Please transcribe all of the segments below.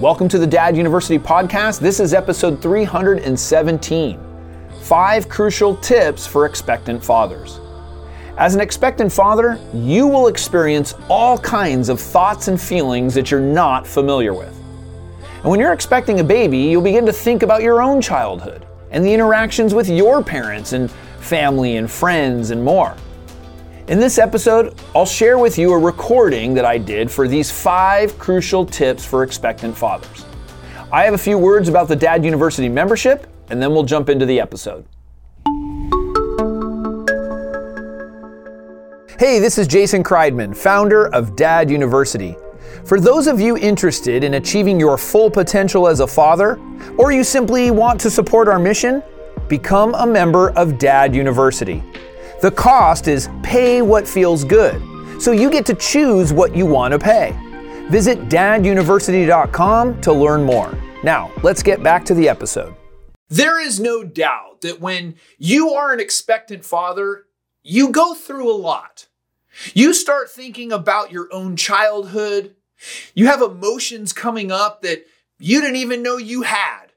Welcome to the Dad University podcast. This is episode 317 Five Crucial Tips for Expectant Fathers. As an expectant father, you will experience all kinds of thoughts and feelings that you're not familiar with. And when you're expecting a baby, you'll begin to think about your own childhood and the interactions with your parents and family and friends and more. In this episode, I'll share with you a recording that I did for these five crucial tips for expectant fathers. I have a few words about the Dad University membership, and then we'll jump into the episode. Hey, this is Jason Kreidman, founder of Dad University. For those of you interested in achieving your full potential as a father, or you simply want to support our mission, become a member of Dad University. The cost is pay what feels good, so you get to choose what you want to pay. Visit daduniversity.com to learn more. Now, let's get back to the episode. There is no doubt that when you are an expectant father, you go through a lot. You start thinking about your own childhood. You have emotions coming up that you didn't even know you had.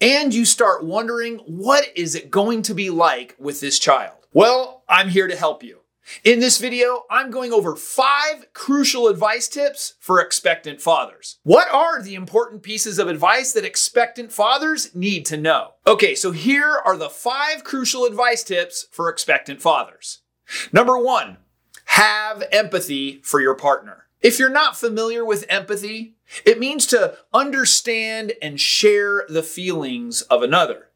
And you start wondering, what is it going to be like with this child? Well, I'm here to help you. In this video, I'm going over five crucial advice tips for expectant fathers. What are the important pieces of advice that expectant fathers need to know? Okay, so here are the five crucial advice tips for expectant fathers. Number one, have empathy for your partner. If you're not familiar with empathy, it means to understand and share the feelings of another.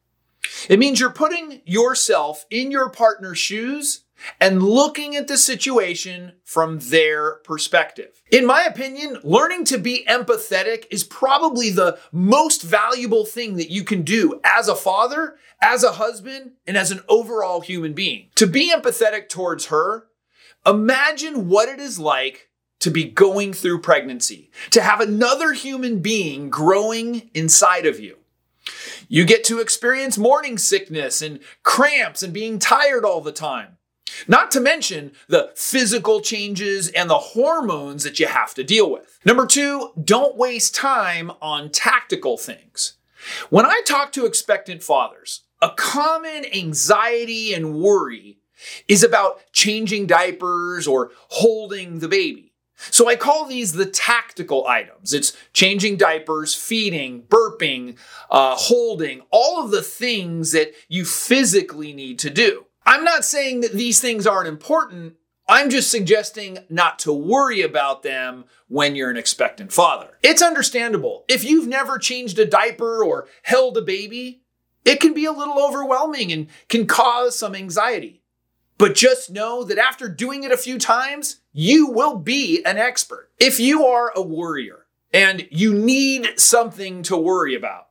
It means you're putting yourself in your partner's shoes and looking at the situation from their perspective. In my opinion, learning to be empathetic is probably the most valuable thing that you can do as a father, as a husband, and as an overall human being. To be empathetic towards her, imagine what it is like to be going through pregnancy, to have another human being growing inside of you. You get to experience morning sickness and cramps and being tired all the time. Not to mention the physical changes and the hormones that you have to deal with. Number two, don't waste time on tactical things. When I talk to expectant fathers, a common anxiety and worry is about changing diapers or holding the baby. So I call these the tactical items. It's changing diapers, feeding, burping, uh, holding, all of the things that you physically need to do. I'm not saying that these things aren't important. I'm just suggesting not to worry about them when you're an expectant father. It's understandable. If you've never changed a diaper or held a baby, it can be a little overwhelming and can cause some anxiety. But just know that after doing it a few times, you will be an expert. If you are a worrier and you need something to worry about,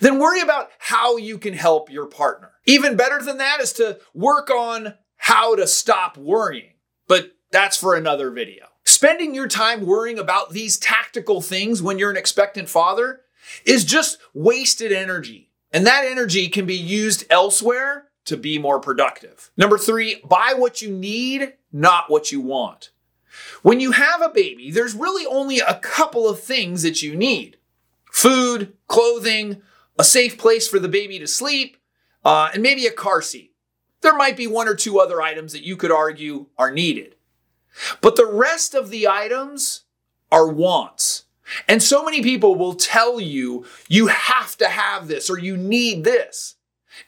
then worry about how you can help your partner. Even better than that is to work on how to stop worrying. But that's for another video. Spending your time worrying about these tactical things when you're an expectant father is just wasted energy. And that energy can be used elsewhere to be more productive. Number three, buy what you need, not what you want. When you have a baby, there's really only a couple of things that you need food, clothing, a safe place for the baby to sleep, uh, and maybe a car seat. There might be one or two other items that you could argue are needed. But the rest of the items are wants. And so many people will tell you, you have to have this or you need this.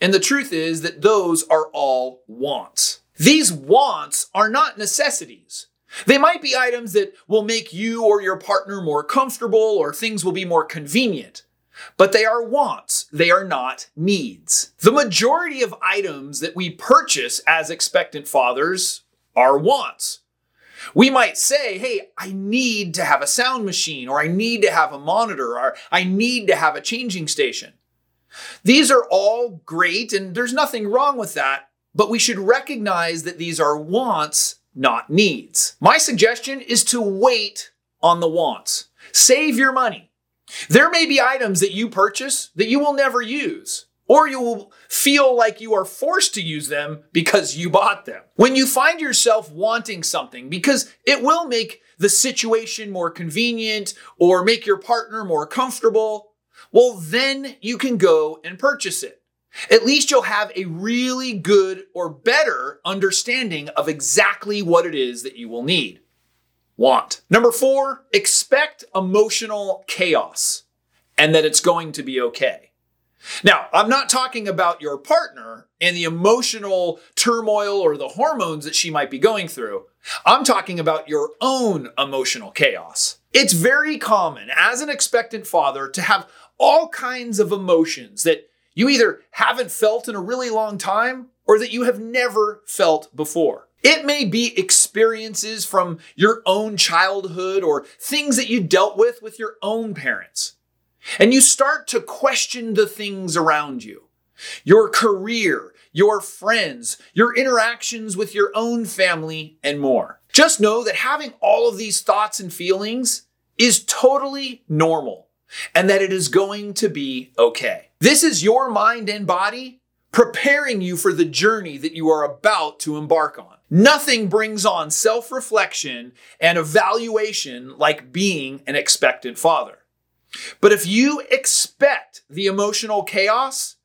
And the truth is that those are all wants. These wants are not necessities. They might be items that will make you or your partner more comfortable or things will be more convenient. But they are wants, they are not needs. The majority of items that we purchase as expectant fathers are wants. We might say, hey, I need to have a sound machine, or I need to have a monitor, or I need to have a changing station. These are all great, and there's nothing wrong with that, but we should recognize that these are wants, not needs. My suggestion is to wait on the wants. Save your money. There may be items that you purchase that you will never use, or you will feel like you are forced to use them because you bought them. When you find yourself wanting something, because it will make the situation more convenient or make your partner more comfortable, well, then you can go and purchase it. At least you'll have a really good or better understanding of exactly what it is that you will need. Want. Number four, expect emotional chaos and that it's going to be okay. Now, I'm not talking about your partner and the emotional turmoil or the hormones that she might be going through. I'm talking about your own emotional chaos. It's very common as an expectant father to have all kinds of emotions that you either haven't felt in a really long time or that you have never felt before. It may be experiences from your own childhood or things that you dealt with with your own parents. And you start to question the things around you your career, your friends, your interactions with your own family, and more. Just know that having all of these thoughts and feelings is totally normal and that it is going to be okay. This is your mind and body preparing you for the journey that you are about to embark on. Nothing brings on self reflection and evaluation like being an expectant father. But if you expect the emotional chaos,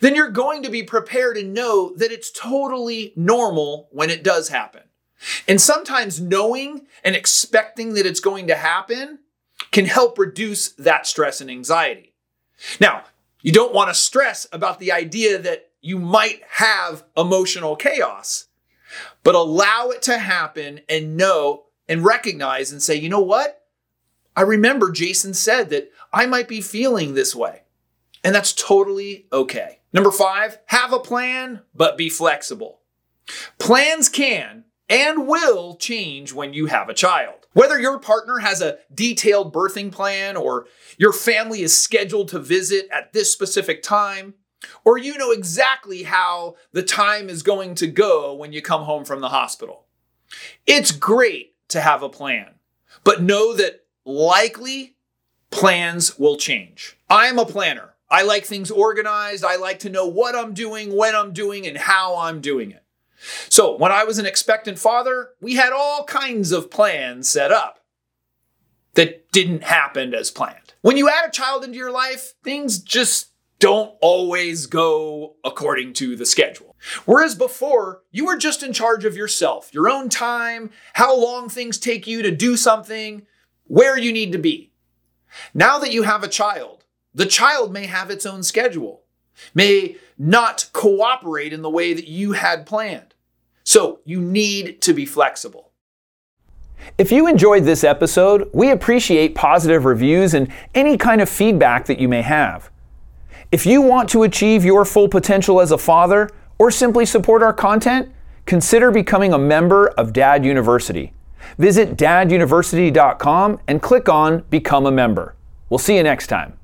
then you're going to be prepared and know that it's totally normal when it does happen. And sometimes knowing and expecting that it's going to happen can help reduce that stress and anxiety. Now, you don't want to stress about the idea that you might have emotional chaos, but allow it to happen and know and recognize and say, you know what? I remember Jason said that I might be feeling this way. And that's totally okay. Number five, have a plan, but be flexible. Plans can and will change when you have a child. Whether your partner has a detailed birthing plan or your family is scheduled to visit at this specific time, or you know exactly how the time is going to go when you come home from the hospital. It's great to have a plan, but know that likely plans will change. I'm a planner. I like things organized. I like to know what I'm doing, when I'm doing, and how I'm doing it. So, when I was an expectant father, we had all kinds of plans set up that didn't happen as planned. When you add a child into your life, things just don't always go according to the schedule. Whereas before, you were just in charge of yourself, your own time, how long things take you to do something, where you need to be. Now that you have a child, the child may have its own schedule, may not cooperate in the way that you had planned. So you need to be flexible. If you enjoyed this episode, we appreciate positive reviews and any kind of feedback that you may have. If you want to achieve your full potential as a father or simply support our content, consider becoming a member of Dad University. Visit daduniversity.com and click on Become a Member. We'll see you next time.